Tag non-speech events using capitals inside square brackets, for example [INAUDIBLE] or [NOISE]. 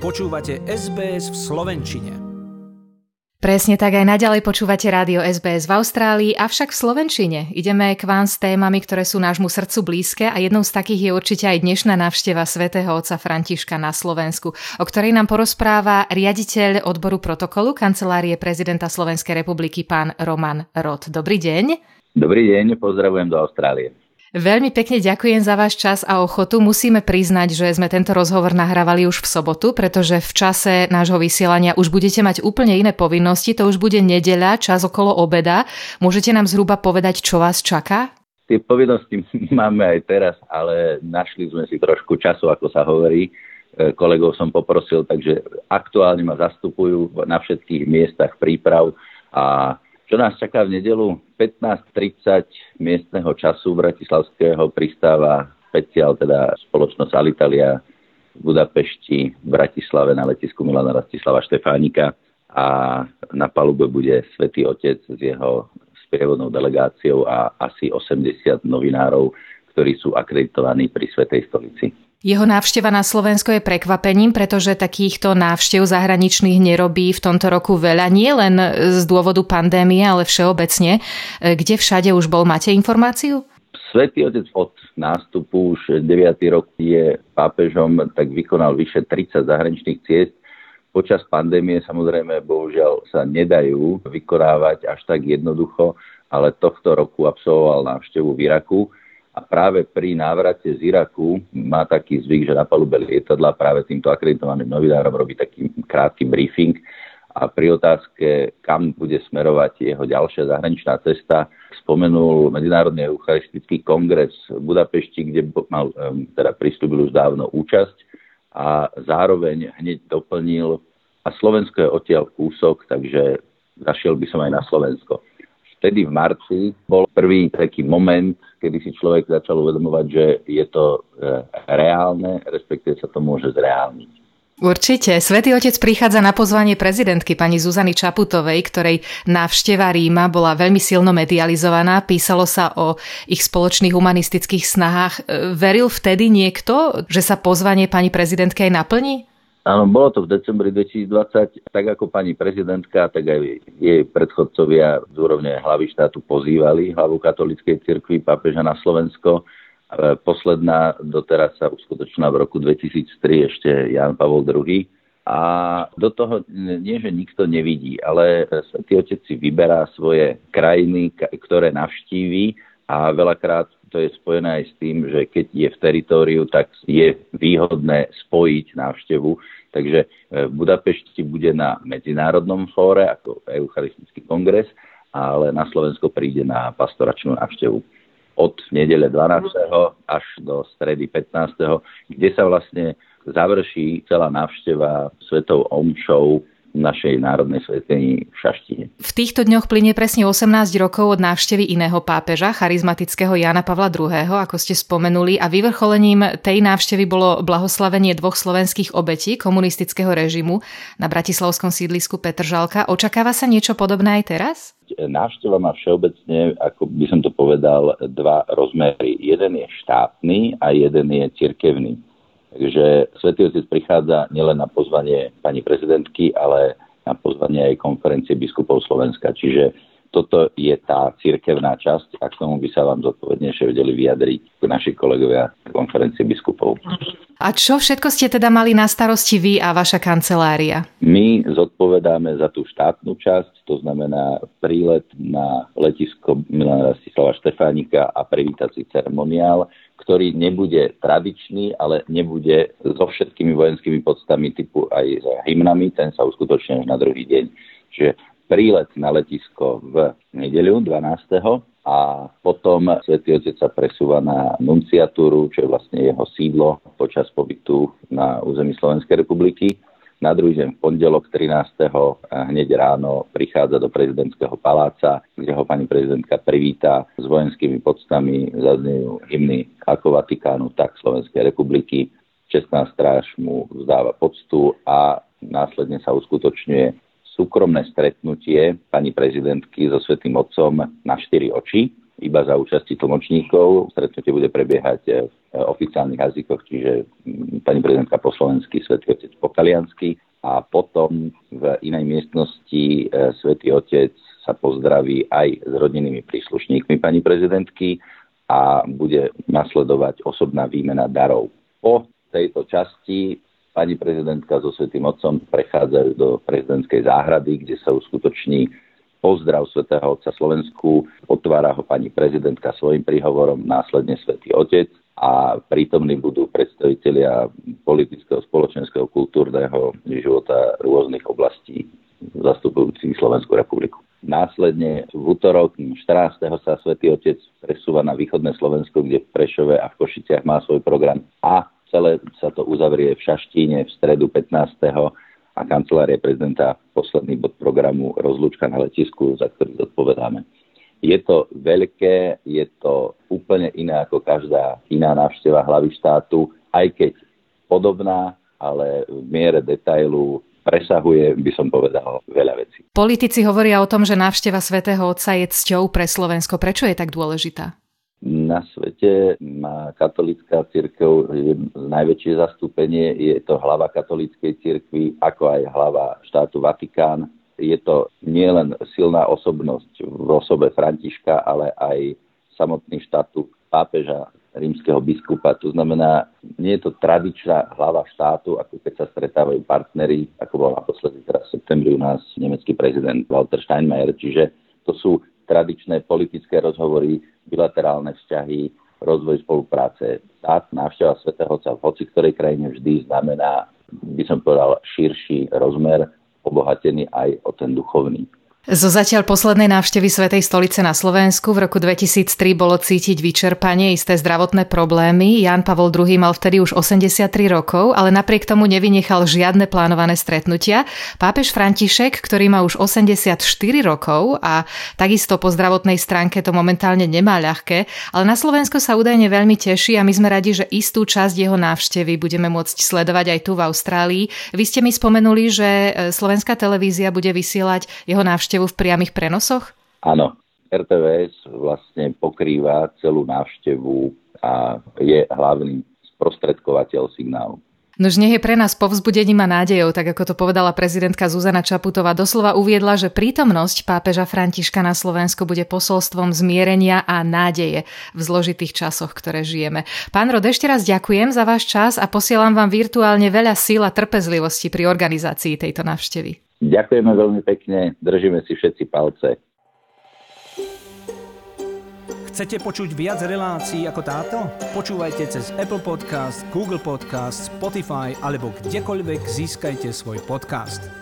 Počúvate SBS v Slovenčine. Presne tak aj naďalej počúvate rádio SBS v Austrálii, avšak v Slovenčine. Ideme k vám s témami, ktoré sú nášmu srdcu blízke a jednou z takých je určite aj dnešná návšteva svätého otca Františka na Slovensku, o ktorej nám porozpráva riaditeľ odboru protokolu kancelárie prezidenta Slovenskej republiky pán Roman Rod. Dobrý deň. Dobrý deň, pozdravujem do Austrálie. Veľmi pekne ďakujem za váš čas a ochotu. Musíme priznať, že sme tento rozhovor nahrávali už v sobotu, pretože v čase nášho vysielania už budete mať úplne iné povinnosti. To už bude nedeľa, čas okolo obeda. Môžete nám zhruba povedať, čo vás čaká? Tie povinnosti [LAUGHS] máme aj teraz, ale našli sme si trošku času, ako sa hovorí. E, kolegov som poprosil, takže aktuálne ma zastupujú na všetkých miestach príprav a čo nás čaká v nedelu? 15.30 miestneho času bratislavského pristáva špeciál, teda spoločnosť Alitalia v Budapešti, v Bratislave na letisku Milana Rastislava Štefánika a na palube bude Svetý Otec s jeho sprievodnou delegáciou a asi 80 novinárov, ktorí sú akreditovaní pri Svetej stolici. Jeho návšteva na Slovensko je prekvapením, pretože takýchto návštev zahraničných nerobí v tomto roku veľa, nie len z dôvodu pandémie, ale všeobecne. Kde všade už bol? Máte informáciu? Svetý otec od nástupu už 9. rok je pápežom, tak vykonal vyše 30 zahraničných ciest. Počas pandémie samozrejme bohužiaľ sa nedajú vykonávať až tak jednoducho, ale tohto roku absolvoval návštevu v Iraku a práve pri návrate z Iraku má taký zvyk, že na palube lietadla práve týmto akreditovaným novinárom robí taký krátky briefing a pri otázke, kam bude smerovať jeho ďalšia zahraničná cesta, spomenul Medzinárodný eucharistický kongres v Budapešti, kde mal, teda pristúbil už dávno účasť a zároveň hneď doplnil a Slovensko je odtiaľ kúsok, takže zašiel by som aj na Slovensko vtedy v marci bol prvý taký moment, kedy si človek začal uvedomovať, že je to e, reálne, respektíve sa to môže zreálniť. Určite. Svetý otec prichádza na pozvanie prezidentky pani Zuzany Čaputovej, ktorej návšteva Ríma bola veľmi silno medializovaná. Písalo sa o ich spoločných humanistických snahách. E, veril vtedy niekto, že sa pozvanie pani prezidentky aj naplní? Áno, bolo to v decembri 2020, tak ako pani prezidentka, tak aj jej predchodcovia z úrovne hlavy štátu pozývali hlavu katolíckej cirkvi pápeža na Slovensko. Posledná doteraz sa uskutočná v roku 2003 ešte Jan Pavol II. A do toho nie, že nikto nevidí, ale Svetý Otec si vyberá svoje krajiny, ktoré navštíví a veľakrát to je spojené aj s tým, že keď je v teritóriu, tak je výhodné spojiť návštevu. Takže e, v Budapešti bude na medzinárodnom fóre ako Eucharistický kongres, ale na Slovensko príde na pastoračnú návštevu od nedele 12. až do stredy 15. kde sa vlastne završí celá návšteva svetou omšou našej národnej svetení v Šaštine. V týchto dňoch plinie presne 18 rokov od návštevy iného pápeža, charizmatického Jana Pavla II., ako ste spomenuli, a vyvrcholením tej návštevy bolo blahoslavenie dvoch slovenských obetí komunistického režimu na bratislavskom sídlisku Petržalka. Očakáva sa niečo podobné aj teraz? Návšteva má všeobecne, ako by som to povedal, dva rozmery. Jeden je štátny a jeden je cirkevný. Takže Svetý Otec prichádza nielen na pozvanie pani prezidentky, ale na pozvanie aj konferencie biskupov Slovenska. Čiže toto je tá cirkevná časť a k tomu by sa vám zodpovednejšie vedeli vyjadriť naši kolegovia konferencie biskupov. A čo všetko ste teda mali na starosti vy a vaša kancelária? My zodpovedáme za tú štátnu časť, to znamená prílet na letisko Milana Rastislava Štefánika a privítací ceremoniál, ktorý nebude tradičný, ale nebude so všetkými vojenskými podstami typu aj s hymnami, ten sa uskutočne až na druhý deň. Čiže prílet na letisko v nedeľu 12. a potom Svetý Otec sa presúva na nunciatúru, čo je vlastne jeho sídlo počas pobytu na území Slovenskej republiky na druhý deň pondelok 13. hneď ráno prichádza do prezidentského paláca, kde ho pani prezidentka privíta s vojenskými podstami, zaznejú hymny ako Vatikánu, tak Slovenskej republiky. Čestná stráž mu vzdáva poctu a následne sa uskutočňuje súkromné stretnutie pani prezidentky so Svetým Otcom na štyri oči. Iba za účasti tlmočníkov. Stretnutie bude prebiehať v oficiálnych jazykoch, čiže mm, pani prezidentka po slovensky, svetý otec po taliansky a potom v inej miestnosti e, svätý Otec sa pozdraví aj s rodinnými príslušníkmi pani prezidentky a bude nasledovať osobná výmena darov. Po tejto časti pani prezidentka so Svetým Otcom prechádzajú do prezidentskej záhrady, kde sa uskutoční pozdrav Svetého Otca Slovensku. Otvára ho pani prezidentka svojim príhovorom, následne Svetý Otec a prítomní budú predstavitelia politického, spoločenského, kultúrneho života rôznych oblastí zastupujúcich Slovenskú republiku. Následne v útorok 14. sa Svetý Otec presúva na východné Slovensko, kde v Prešove a v Košiciach má svoj program a celé sa to uzavrie v Šaštíne v stredu 15. a kancelárie prezidenta posledný bod programu rozlúčka na letisku, za ktorý zodpovedáme. Je to veľké, je to úplne iné ako každá iná návšteva hlavy štátu, aj keď podobná, ale v miere detailu presahuje, by som povedal, veľa vecí. Politici hovoria o tom, že návšteva svätého Otca je cťou pre Slovensko. Prečo je tak dôležitá? Na svete má katolická církev najväčšie zastúpenie. Je to hlava katolíckej církvy, ako aj hlava štátu Vatikán je to nielen silná osobnosť v osobe Františka, ale aj samotný štátu pápeža rímskeho biskupa. To znamená, nie je to tradičná hlava štátu, ako keď sa stretávajú partnery, ako bol naposledy teraz v septembri u nás nemecký prezident Walter Steinmeier. Čiže to sú tradičné politické rozhovory, bilaterálne vzťahy, rozvoj spolupráce. Tá návšteva svätého Otca v hoci ktorej krajine vždy znamená, by som povedal, širší rozmer obohatený aj o ten duchovný. Zo zatiaľ poslednej návštevy Svetej stolice na Slovensku v roku 2003 bolo cítiť vyčerpanie, isté zdravotné problémy. Jan Pavol II mal vtedy už 83 rokov, ale napriek tomu nevynechal žiadne plánované stretnutia. Pápež František, ktorý má už 84 rokov a takisto po zdravotnej stránke to momentálne nemá ľahké, ale na Slovensko sa údajne veľmi teší a my sme radi, že istú časť jeho návštevy budeme môcť sledovať aj tu v Austrálii. Vy ste mi spomenuli, že e, slovenská televízia bude vysielať jeho návštevu návštevu v priamých prenosoch? Áno, RTVS vlastne pokrýva celú návštevu a je hlavný sprostredkovateľ signálu. Nož nech je pre nás povzbudením a nádejou, tak ako to povedala prezidentka Zuzana Čaputová, doslova uviedla, že prítomnosť pápeža Františka na Slovensku bude posolstvom zmierenia a nádeje v zložitých časoch, ktoré žijeme. Pán Rod, ešte raz ďakujem za váš čas a posielam vám virtuálne veľa síl a trpezlivosti pri organizácii tejto návštevy. Ďakujeme veľmi pekne, držíme si všetci palce. Chcete počuť viac relácií ako táto? Počúvajte cez Apple Podcast, Google Podcast, Spotify alebo kdekoľvek získajte svoj podcast.